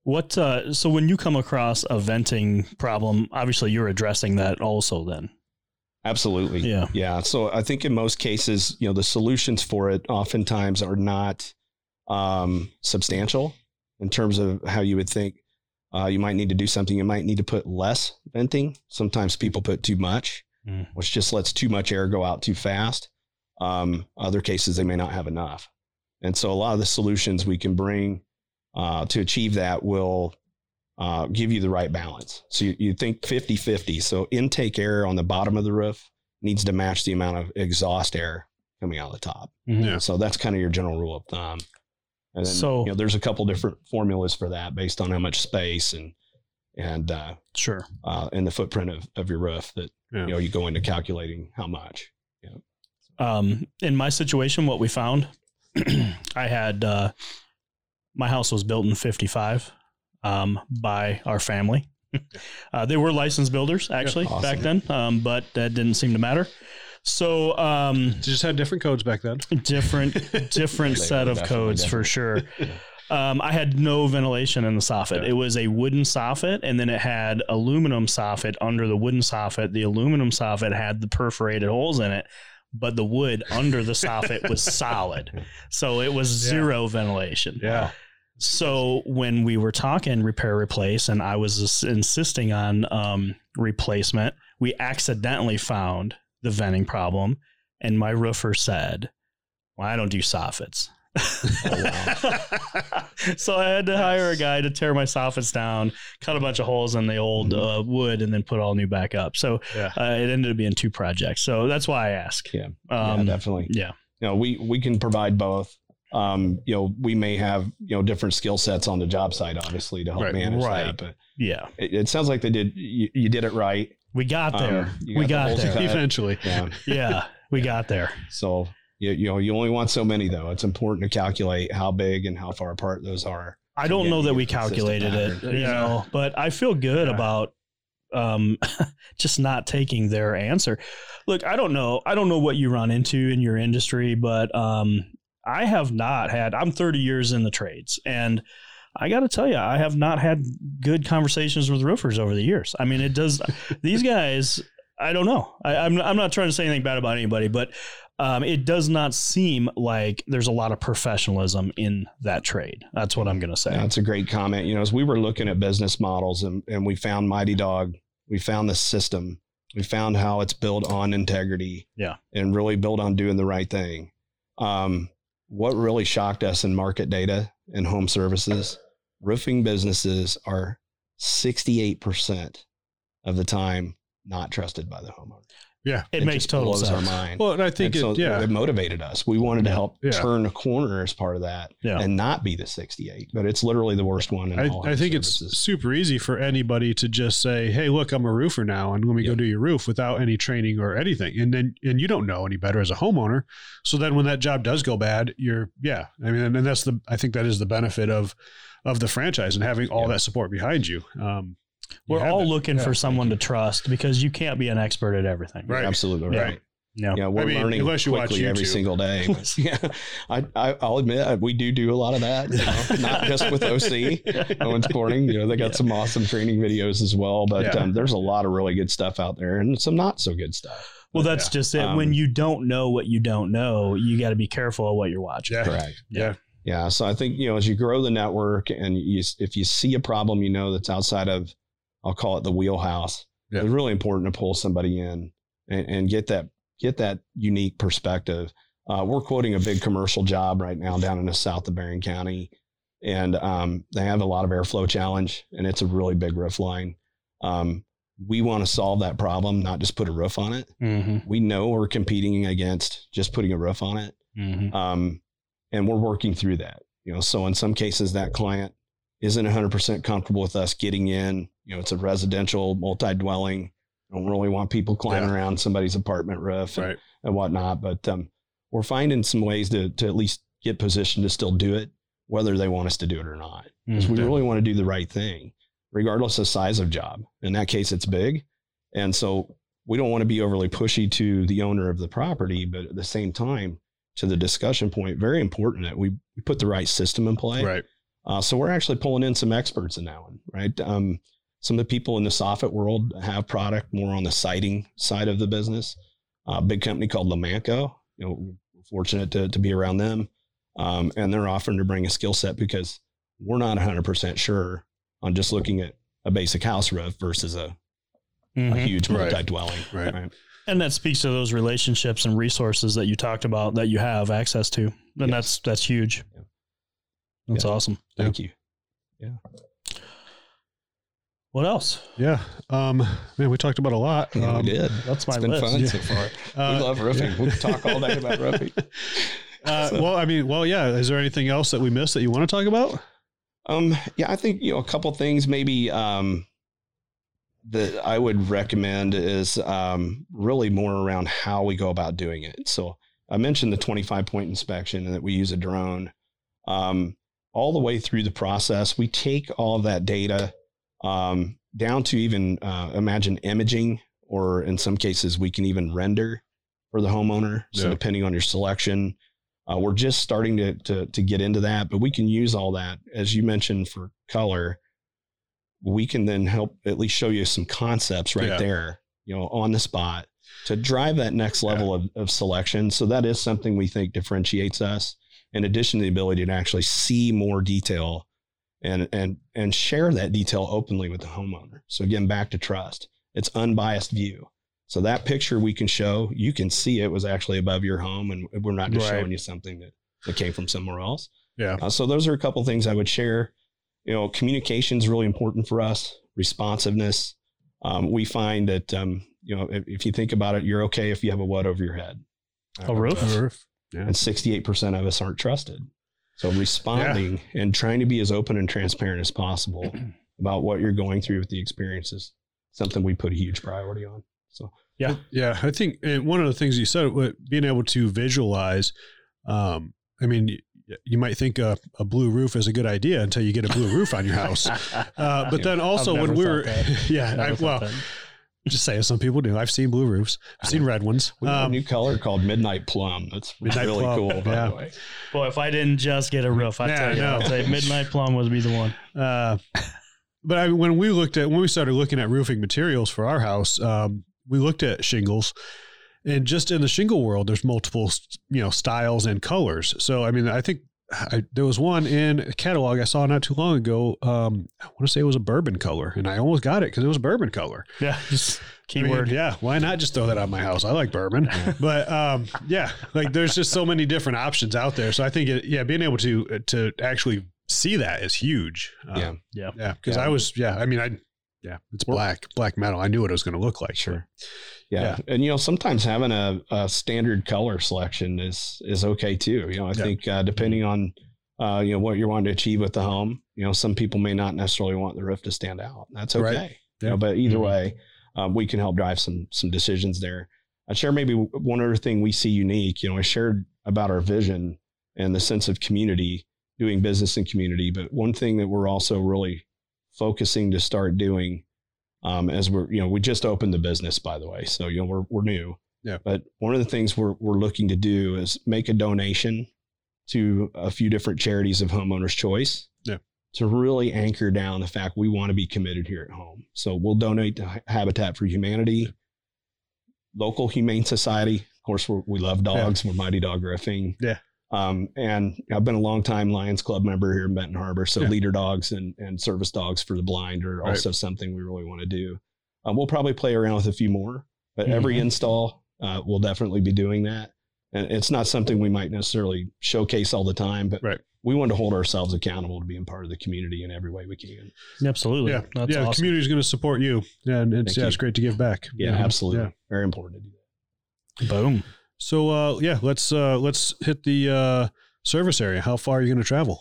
Speaker 3: What? Uh, so when you come across a venting problem, obviously you're addressing that also. Then.
Speaker 4: Absolutely.
Speaker 3: Yeah.
Speaker 4: Yeah. So I think in most cases, you know, the solutions for it oftentimes are not um, substantial in terms of how you would think uh, you might need to do something. You might need to put less venting. Sometimes people put too much,
Speaker 3: Mm.
Speaker 4: which just lets too much air go out too fast. Um, other cases, they may not have enough. And so a lot of the solutions we can bring uh, to achieve that will uh, give you the right balance. So you, you think 50 50. So intake air on the bottom of the roof needs to match the amount of exhaust air coming out of the top.
Speaker 3: Mhm.
Speaker 2: Yeah.
Speaker 4: So that's kind of your general rule of thumb. And then,
Speaker 3: So-
Speaker 4: you know, there's a couple different formulas for that based on how much space and, and, uh,
Speaker 3: Sure.
Speaker 4: uh, and the footprint of, of your roof that,
Speaker 2: Yeah.
Speaker 4: you know, you go into calculating how much.
Speaker 3: Um, in my situation, what we found, [CLEARS THROAT] I had uh, my house was built in '55 um, by our family. [LAUGHS] uh, they were licensed builders actually
Speaker 4: Awesome.
Speaker 3: back then, um, but that didn't seem to matter. So um,
Speaker 2: just had different codes back then.
Speaker 3: different [LAUGHS] different set of
Speaker 4: definitely
Speaker 3: codes for sure. [LAUGHS] Um, I had no ventilation in the soffit.
Speaker 2: Yeah.
Speaker 3: It was a wooden soffit, and then it had aluminum soffit under the wooden soffit. The aluminum soffit had the perforated holes in it, but the wood under the soffit was [LAUGHS] solid, so it was
Speaker 2: Yeah.
Speaker 3: zero ventilation.
Speaker 2: Yeah.
Speaker 3: So when we were talking repair replace, and I was ins- insisting on um, replacement, we accidentally found the venting problem, and my roofer said, "Well, I don't do soffits." [LAUGHS] so I had to hire a guy to tear my soffits down, cut a bunch of holes in the old uh, wood, and then put all new back up. So
Speaker 2: Yeah.
Speaker 3: uh, it ended up being two projects. So that's why I ask.
Speaker 4: Yeah.
Speaker 3: Um,
Speaker 4: yeah, definitely.
Speaker 3: yeah.
Speaker 4: you know, we we can provide both. Um, you know, we may have you know different skill sets on the job site, obviously, to help
Speaker 2: Right,
Speaker 4: manage
Speaker 3: right.
Speaker 4: that. But
Speaker 3: Yeah.
Speaker 4: it, it sounds like they did. You, you did it right.
Speaker 3: We got
Speaker 4: Um,
Speaker 3: there. we
Speaker 4: got the
Speaker 3: there.
Speaker 4: cut.
Speaker 2: Eventually.
Speaker 4: Yeah. [LAUGHS]
Speaker 3: yeah, we got there.
Speaker 4: so you, you know, you only want so many though. It's important to calculate how big and how far apart those are.
Speaker 3: I don't know that we calculated it, you
Speaker 2: Yeah.
Speaker 3: know, but I feel good
Speaker 2: Yeah.
Speaker 3: about um [LAUGHS] just not taking their answer. Look, I don't know. I don't know what you run into in your industry, but um I have not had I'm 30 years in the trades and I got to tell you, I have not had good conversations with roofers over the years. I mean, it does. these guys, I don't know. I, I'm I'm not trying to say anything bad about anybody, but um, it does not seem like there's a lot of professionalism in that trade. That's what I'm going to say.
Speaker 4: That's a great comment. You know, as we were looking at business models and, and we found Mighty Dog, we found the system, we found how it's built on integrity.
Speaker 3: Yeah.
Speaker 4: And really built on doing the right thing. Um, what really shocked us in market data and home services, roofing businesses are 68% of the time not trusted by the homeowner.
Speaker 2: Yeah.
Speaker 3: It, makes
Speaker 4: just
Speaker 3: total
Speaker 4: blows
Speaker 3: sense.
Speaker 4: our mind.
Speaker 2: Well, and I think
Speaker 4: And
Speaker 2: it,
Speaker 4: so
Speaker 2: yeah.
Speaker 4: it motivated us. We wanted to help
Speaker 2: Yeah.
Speaker 4: turn a corner as part of that
Speaker 3: Yeah.
Speaker 4: and not be the 68, but it's literally the worst one. In
Speaker 2: I,
Speaker 4: all
Speaker 2: I
Speaker 4: home
Speaker 2: think it's super easy for anybody to just say, "Hey, look, I'm a roofer now, and let me go do your roof without any training or anything." And then, and you don't know any better as a homeowner. So then, when that job does go bad, you're, yeah. I mean, and that's the, I think that is the benefit of, of the franchise and having all
Speaker 4: Yeah.
Speaker 2: that support behind you. Um, you
Speaker 3: We're all
Speaker 2: that.
Speaker 3: looking
Speaker 2: Yeah.
Speaker 3: for someone to trust because you can't be an expert at everything.
Speaker 2: Right.
Speaker 4: absolutely
Speaker 3: Yeah.
Speaker 4: right.
Speaker 3: Yeah.
Speaker 4: Yeah, we're
Speaker 2: I mean,
Speaker 4: learning
Speaker 2: unless you watch
Speaker 4: quickly every single day. [LAUGHS] But [LAUGHS] yeah, I, I I'll admit we do do a lot of that. You know, not just with OC, [LAUGHS] Owens Corning. You know, they got
Speaker 3: Yeah.
Speaker 4: some awesome training videos as well. But
Speaker 2: Yeah.
Speaker 4: um, there's a lot of really good stuff out there, and some not so good stuff.
Speaker 3: Well, that's just it.
Speaker 4: Um,
Speaker 3: when you don't know what you don't know, you got to be careful of what you're watching.
Speaker 2: Yeah.
Speaker 4: Correct.
Speaker 2: Yeah.
Speaker 4: Yeah. So I think you know as you grow the network, and you, if you see a problem, you know that's outside of, I'll call it the wheelhouse.
Speaker 2: Yeah.
Speaker 4: It's really important to pull somebody in and, and get that get that unique perspective. Uh, we're quoting a big commercial job right now down in the south of Berrien County, and um, they have a lot of airflow challenge, and it's a really big roof line. Um, we want to solve that problem, not just put a roof on it.
Speaker 3: Mm-hmm.
Speaker 4: We know we're competing against just putting a roof on it,
Speaker 3: Mm-hmm.
Speaker 4: um, and we're working through that. You know, so in some cases, that client isn't 100% comfortable with us getting in. You know, it's a residential multi-dwelling. Don't really want people climbing
Speaker 2: Yeah.
Speaker 4: around somebody's apartment roof and,
Speaker 2: Right.
Speaker 4: and whatnot. But um, we're finding some ways to to at least get positioned to still do it, whether they want us to do it or not. Because we
Speaker 2: Mhm.
Speaker 4: really want to do the right thing, regardless of size of job. In that case, it's big, and so we don't want to be overly pushy to the owner of the property, but at the same time, to the discussion point, very important that we, we put the right system in play.
Speaker 2: Right.
Speaker 4: Uh, so we're actually pulling in some experts in that one, right? Um, some of the people in the soffit world have product more on the siding side of the business. A big company called Lamanco. You know, we're fortunate to, to be around them, um, and they're offering to bring a skill set because we're not 100% sure on just looking at a basic house roof versus a, a
Speaker 3: Mhm.
Speaker 4: huge
Speaker 2: Right.
Speaker 4: multi-dwelling.
Speaker 2: Right.
Speaker 3: And that speaks to those relationships and resources that you talked about that you have access to, and
Speaker 4: Yes.
Speaker 3: that's that's huge.
Speaker 4: Yeah.
Speaker 3: That's
Speaker 4: Yeah.
Speaker 3: awesome.
Speaker 4: Thank you.
Speaker 3: What else?
Speaker 2: Yeah. Um, man, we talked about a lot.
Speaker 4: Yeah,
Speaker 2: um,
Speaker 4: we did.
Speaker 3: That's my
Speaker 4: It's been
Speaker 3: list.
Speaker 4: fun
Speaker 2: Yeah.
Speaker 4: so far.
Speaker 2: uh,
Speaker 4: we love roofing.
Speaker 2: yeah.
Speaker 4: We'll talk all day about [LAUGHS] roofing.
Speaker 2: Uh,
Speaker 4: So-
Speaker 2: well, I mean, well, yeah. Is there anything else that we missed that you want to talk about?
Speaker 4: Um, yeah, I think you know a couple things maybe um, that I would recommend is um, really more around how we go about doing it. So I mentioned the 25 point inspection and that we use a drone. Um, all the way through the process, we take all that data um, down to even uh, imagine imaging, or in some cases, we can even render for the homeowner. So
Speaker 2: Yeah.
Speaker 4: depending on your selection, uh, we're just starting to, to to get into that, but we can use all that as you mentioned for color. We can then help at least show you some concepts right
Speaker 2: Yeah.
Speaker 4: there, you know, on the spot to drive that next level of, of selection. So that is something we think differentiates us. In addition to the ability to actually see more detail and and and share that detail openly with the homeowner. So again, back to trust. It's unbiased view. So that picture we can show, you can see it was actually above your home, and we're not just
Speaker 3: Right.
Speaker 4: showing you something that, that came from somewhere else.
Speaker 2: Yeah.
Speaker 4: Uh, so those are a couple things I would share. You know, communication is really important for us. Responsiveness. Um, we find that um, you know if, if you think about it, you're okay if you have a what over your head.
Speaker 3: A roof?
Speaker 2: A roof.
Speaker 4: And 68% of us aren't trusted. So responding and trying to be as open and transparent as possible [CLEARS THROAT] about what you're going through with the experiences, something we put a huge priority on. So
Speaker 2: Yeah, yeah, I think and one of the things you said, being able to visualize. Um, I mean, you might think a, a blue roof is a good idea until you get a blue roof on your house. [LAUGHS] Uh, but then also
Speaker 3: I've
Speaker 2: when we
Speaker 3: thought
Speaker 2: were,
Speaker 3: that. [LAUGHS]
Speaker 2: yeah, I,
Speaker 3: Never thought
Speaker 2: well,
Speaker 3: that.
Speaker 2: Just saying, some people do. I've seen blue roofs. I've seen red ones.
Speaker 4: we have a
Speaker 2: Um,
Speaker 4: new color called Midnight Plum. That's
Speaker 2: Midnight
Speaker 4: really
Speaker 2: Plum,
Speaker 4: cool, by
Speaker 2: yeah.
Speaker 4: the way.
Speaker 3: Boy, if I didn't just get a roof, I
Speaker 2: Yeah,
Speaker 3: tell you,
Speaker 2: know.
Speaker 3: I'd say Midnight Plum would be the one.
Speaker 2: Uh, but I, when we looked at when we started looking at roofing materials for our house, um, we looked at shingles, and just in the shingle world, there's multiple you know styles and colors. So I mean, I think I, there was one in a catalog I saw not too long ago. Um, I want to say it was a bourbon color, and I almost got it because it was a bourbon color.
Speaker 3: Yeah, just
Speaker 2: I mean,
Speaker 3: keyword.
Speaker 2: yeah, why not just throw that on my house? I like bourbon, but um, yeah, like there's just so many different options out there. So I think it, yeah, being able to to actually see that is huge. Uh,
Speaker 4: Yeah.
Speaker 3: Yeah.
Speaker 2: yeah, because
Speaker 4: Yeah.
Speaker 2: I was yeah, I mean I yeah, it's black black metal. I knew what it was going to look like.
Speaker 4: Sure. Yeah.
Speaker 2: Yeah.
Speaker 4: And, you know, sometimes having a, a standard color selection is, is okay too. You know, I
Speaker 2: Yeah.
Speaker 4: think uh, depending on, uh, you know, what you're wanting to achieve with the home, you know, some people may not necessarily want the roof to stand out. That's okay.
Speaker 2: Right.
Speaker 4: You know,
Speaker 2: Yeah.
Speaker 4: but either
Speaker 3: Mhm.
Speaker 4: way, um, we can help drive some, some decisions there. I share maybe one other thing we see unique, you know, I shared about our vision and the sense of community, doing business in community. But one thing that we're also really focusing to start doing um, as we're, you know, we just opened the business, by the way. So, you know, we're, we're new.
Speaker 2: Yeah.
Speaker 4: But one of the things we're, we're looking to do is make a donation to a few different charities of homeowners choice.
Speaker 2: Yeah.
Speaker 4: To really anchor down the fact we want to be committed here at home. So we'll donate to Habitat for Humanity, local humane society. Of course, we're, we love dogs. We're Mighty Dog Roofing.
Speaker 2: Yeah.
Speaker 4: Um, and I've been a long time Lions Club member here in Benton Harbor. So
Speaker 2: Yeah.
Speaker 4: leader dogs and, and service dogs for the blind are
Speaker 2: Right.
Speaker 4: also something we really want to do. Um, we'll probably play around with a few more, but every
Speaker 3: Mhm.
Speaker 4: install, uh, we'll definitely be doing that. And it's not something we might necessarily showcase all the time, but
Speaker 2: Right.
Speaker 4: we want to hold ourselves accountable to being part of the community in every way we can.
Speaker 3: Absolutely.
Speaker 2: Yeah,
Speaker 3: That's
Speaker 2: yeah. The community is going to support you, and it's yeah,
Speaker 4: you.
Speaker 2: it's great to give back.
Speaker 4: Yeah, absolutely.
Speaker 2: Yeah.
Speaker 4: Very important to do that.
Speaker 3: Boom.
Speaker 2: So uh, yeah, let's uh, let's hit the uh, service area. How far are you going to travel?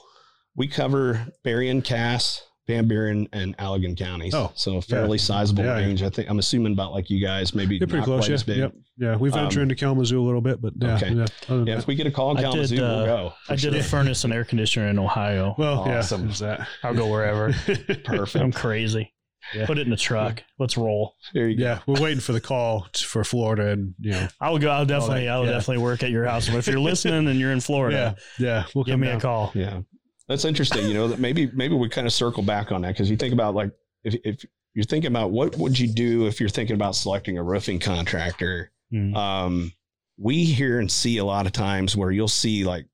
Speaker 4: We cover Berrien, Cass, Van Buren, and Allegan counties.
Speaker 2: Oh,
Speaker 4: so a fairly sizable
Speaker 2: Yeah, yeah.
Speaker 4: range. I think I'm assuming about like you guys, maybe
Speaker 2: You're pretty
Speaker 4: not
Speaker 2: close.
Speaker 4: quite
Speaker 2: Yeah,
Speaker 4: as big.
Speaker 2: yep. yeah. We venture
Speaker 4: Um,
Speaker 2: into Kalamazoo a little bit, but yeah,
Speaker 4: Okay.
Speaker 2: yeah.
Speaker 4: Yeah, if we get a call in
Speaker 3: I did,
Speaker 4: Kalamazoo,
Speaker 3: uh,
Speaker 4: we'll go.
Speaker 3: I did a [LAUGHS] furnace and air conditioner in Ohio.
Speaker 2: well,
Speaker 4: Awesome.
Speaker 2: yeah. There's that.
Speaker 3: I'll go wherever. [LAUGHS]
Speaker 4: Perfect.
Speaker 3: I'm crazy.
Speaker 2: Yeah.
Speaker 3: Put it in the truck. Let's roll.
Speaker 4: There you go.
Speaker 2: Yeah, we're waiting for the call t- for Florida, and you know,
Speaker 3: I'll go. I'll definitely. I'll
Speaker 2: yeah.
Speaker 3: definitely work at your house. But if you're listening and you're in Florida,
Speaker 2: yeah, yeah, we'll
Speaker 3: give me
Speaker 2: down.
Speaker 3: a call.
Speaker 4: Yeah, that's interesting. You know that maybe maybe we kind of circle back on that because you think about like if if you're thinking about what would you do if you're thinking about selecting a roofing contractor.
Speaker 3: Mm.
Speaker 4: Um, we hear and see a lot of times where you'll see like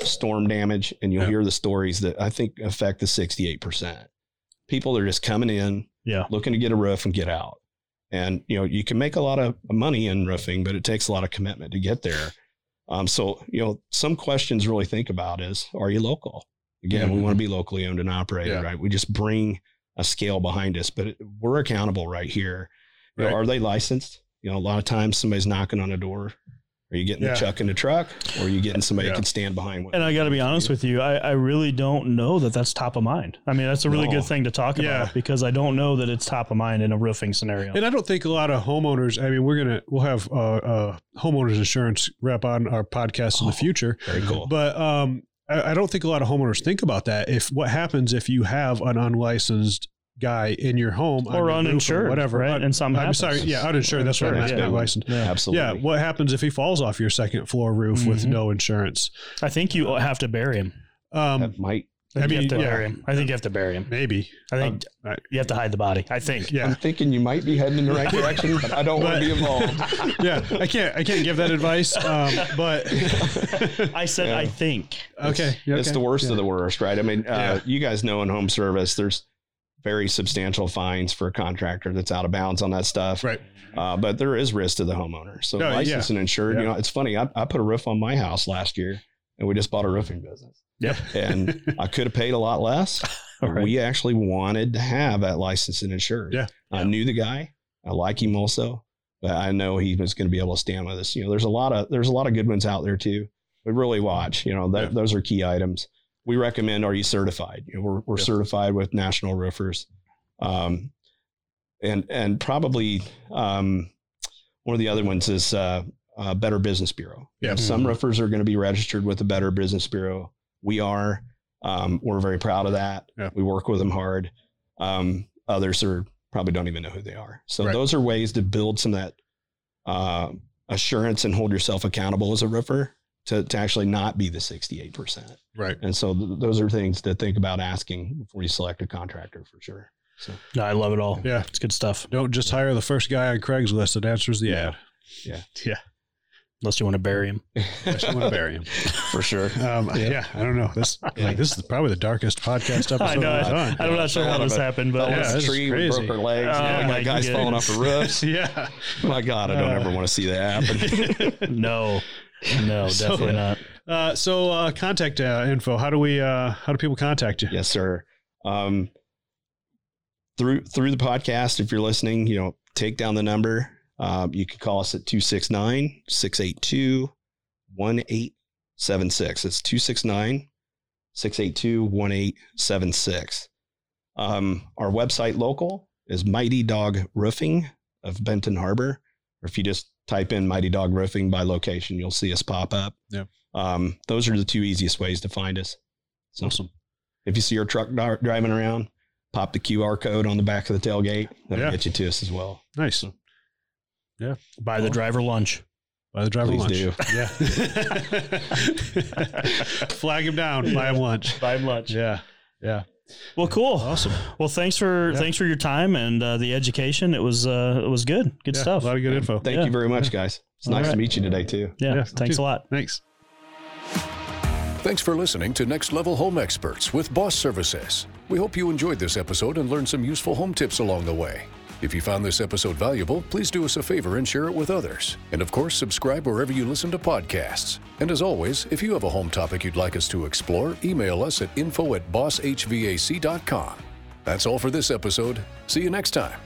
Speaker 4: storm damage, and you'll
Speaker 2: Yeah.
Speaker 4: hear the stories that I think affect the 68 percent. People are just coming in,
Speaker 3: Yeah.
Speaker 4: looking to get a roof and get out. And you know, you can make a lot of money in roofing, but it takes a lot of commitment to get there. Um, so you know, some questions really think about is: Are you local? Again, we
Speaker 2: Mhm.
Speaker 4: want to be locally owned and operated,
Speaker 2: Yeah.
Speaker 4: right? We just bring a scale behind us, but it, we're accountable right here. You know, are they licensed? You know, a lot of times somebody's knocking on a door. Are you getting
Speaker 2: Yeah.
Speaker 4: the chuck in the truck, or are you getting somebody
Speaker 2: Yeah.
Speaker 4: that can stand behind? What
Speaker 3: And I got to be honest with you, I, I really don't know that that's top of mind. I mean, that's a really
Speaker 4: No.
Speaker 3: good thing to talk
Speaker 2: Yeah.
Speaker 3: about because I don't know that it's top of mind in a roofing scenario.
Speaker 2: And I don't think a lot of homeowners. I mean, we're gonna we'll have uh, uh, homeowners insurance rep on our podcast in the
Speaker 4: Oh.
Speaker 2: future,
Speaker 4: Very cool.
Speaker 2: but um, I, I don't think a lot of homeowners think about that. If what happens if you have an unlicensed guy in your home
Speaker 3: or
Speaker 2: your roof
Speaker 3: uninsured,
Speaker 2: whatever?
Speaker 3: right? And some
Speaker 2: I'm
Speaker 3: happens.
Speaker 2: sorry, yeah, uninsured. That's what I meant. Not
Speaker 3: yeah.
Speaker 2: licensed.
Speaker 3: Yeah.
Speaker 4: Absolutely.
Speaker 2: Yeah, what happens if he falls off your second floor roof with
Speaker 3: Mhm.
Speaker 2: no insurance?
Speaker 3: I think you have to bury him.
Speaker 2: Um,
Speaker 4: that might.
Speaker 3: I, think
Speaker 2: I
Speaker 3: you
Speaker 2: mean,
Speaker 3: have to
Speaker 2: yeah.
Speaker 3: bury him. I think you have to bury him.
Speaker 2: maybe.
Speaker 3: I think
Speaker 2: right.
Speaker 3: you have to hide the body. I think.
Speaker 2: Yeah.
Speaker 4: I'm thinking you might be heading in the right [LAUGHS] direction, but I don't want to be involved. [LAUGHS]
Speaker 2: yeah, I can't. I can't give that advice. Um, but [LAUGHS]
Speaker 3: I said
Speaker 4: Yeah.
Speaker 3: I think.
Speaker 2: okay,
Speaker 4: It's
Speaker 2: okay.
Speaker 4: the worst
Speaker 2: Yeah.
Speaker 4: of the worst, right? I mean, uh,
Speaker 2: Yeah.
Speaker 4: you guys know in home service, there's very substantial fines for a contractor that's out of bounds on that stuff.
Speaker 2: Right.
Speaker 4: Uh, but there is risk to the homeowner. So
Speaker 2: yeah.
Speaker 4: licensed and insured,
Speaker 2: Yeah.
Speaker 4: you know, it's funny. I, I put a roof on my house last year and we just bought a roofing business.
Speaker 3: Yep.
Speaker 4: And [LAUGHS] I could have paid a lot less.
Speaker 3: Right.
Speaker 4: We actually wanted to have that licensed and insured.
Speaker 2: Yeah.
Speaker 4: I knew the guy. I like him also, but I know he was going to be able to stand with us. You know, there's a lot of there's a lot of good ones out there too. We really watch. You know, that
Speaker 2: Yeah.
Speaker 4: those are key items. We recommend: Are you certified? You know, we're we're
Speaker 2: Yeah.
Speaker 4: certified with National Roofers, um, and and probably um, one of the other ones is uh, uh, Better Business Bureau.
Speaker 2: Yeah.
Speaker 4: some roofers are going to be registered with the Better Business Bureau. We are. Um, we're very proud of that.
Speaker 2: Yeah.
Speaker 4: We work with them hard. Um, others are probably don't even know who they are. So
Speaker 2: Right.
Speaker 4: those are ways to build some of that uh, assurance and hold yourself accountable as a roofer to, to actually not be the 68%.
Speaker 2: right.
Speaker 4: And so th- those are things to think about asking before you select a contractor for sure. So
Speaker 3: No, I love it all.
Speaker 2: Yeah.
Speaker 3: It's good stuff.
Speaker 2: Don't just hire the first guy on Craigslist that answers the
Speaker 4: Yeah.
Speaker 2: ad.
Speaker 4: Yeah.
Speaker 2: Yeah. [LAUGHS]
Speaker 3: Unless you want to bury him. [LAUGHS]
Speaker 2: Unless you want to bury him. [LAUGHS]
Speaker 4: for sure.
Speaker 2: Um, yeah. I don't know. This like this is probably the darkest podcast episode
Speaker 3: I know.
Speaker 2: we've done.
Speaker 3: I'm not sure how this happened, but
Speaker 4: Fell
Speaker 2: Yeah,
Speaker 4: off
Speaker 2: this
Speaker 4: tree,
Speaker 2: crazy.
Speaker 4: broke our legs.
Speaker 3: Oh,
Speaker 4: yeah,
Speaker 3: my
Speaker 4: got guys falling off the roofs.
Speaker 2: yeah.
Speaker 4: My God, I don't
Speaker 2: Uh,
Speaker 4: ever want to see that happen.
Speaker 3: no, [LAUGHS] no,
Speaker 2: So-
Speaker 3: definitely not.
Speaker 2: Uh, so uh, contact uh, info. How do we? Uh, how do people contact you?
Speaker 4: Yes, sir. Um, through through the podcast, if you're listening, you know, take down the number. Um, you can call us at 269 682 1876. It's 269 682 1876. Um, Our website local is Mighty Dog Roofing of Benton Harbor. Or if you just type in Mighty Dog Roofing by location, you'll see us pop up.
Speaker 2: Yeah.
Speaker 4: Um, those are the two easiest ways to find us. So
Speaker 2: Awesome.
Speaker 4: if you see our truck dar- driving around, pop the QR code on the back of the tailgate. That'll
Speaker 2: Yeah.
Speaker 4: get you to us as well.
Speaker 2: Nice. Yeah.
Speaker 3: Buy the driver lunch.
Speaker 2: Buy the driver
Speaker 4: Please
Speaker 2: lunch.
Speaker 4: do. [LAUGHS]
Speaker 2: Yeah. [LAUGHS] Flag him down. Buy him lunch.
Speaker 3: Buy him lunch.
Speaker 2: Yeah. Yeah.
Speaker 3: Well, cool.
Speaker 2: Awesome.
Speaker 3: Well, thanks for
Speaker 2: Yeah.
Speaker 3: thanks for your time and uh, the education. It was uh, it was good. Good
Speaker 2: Yeah,
Speaker 3: stuff.
Speaker 2: A lot of good info.
Speaker 4: Thank
Speaker 3: Yeah.
Speaker 4: you very much, guys. It's
Speaker 3: All
Speaker 4: nice
Speaker 3: right.
Speaker 4: to meet you today, too.
Speaker 3: yeah,
Speaker 2: Yeah,
Speaker 3: Thanks
Speaker 2: too.
Speaker 3: a lot.
Speaker 2: Thanks.
Speaker 1: Thanks for listening to Next Level Home Experts with Boss Services. We hope you enjoyed this episode and learned some useful home tips along the way. If you found this episode valuable, please do us a favor and share it with others. And of course, subscribe wherever you listen to podcasts. And as always, if you have a home topic you'd like us to explore, email us at info at bosshvac.com. That's all for this episode. See you next time.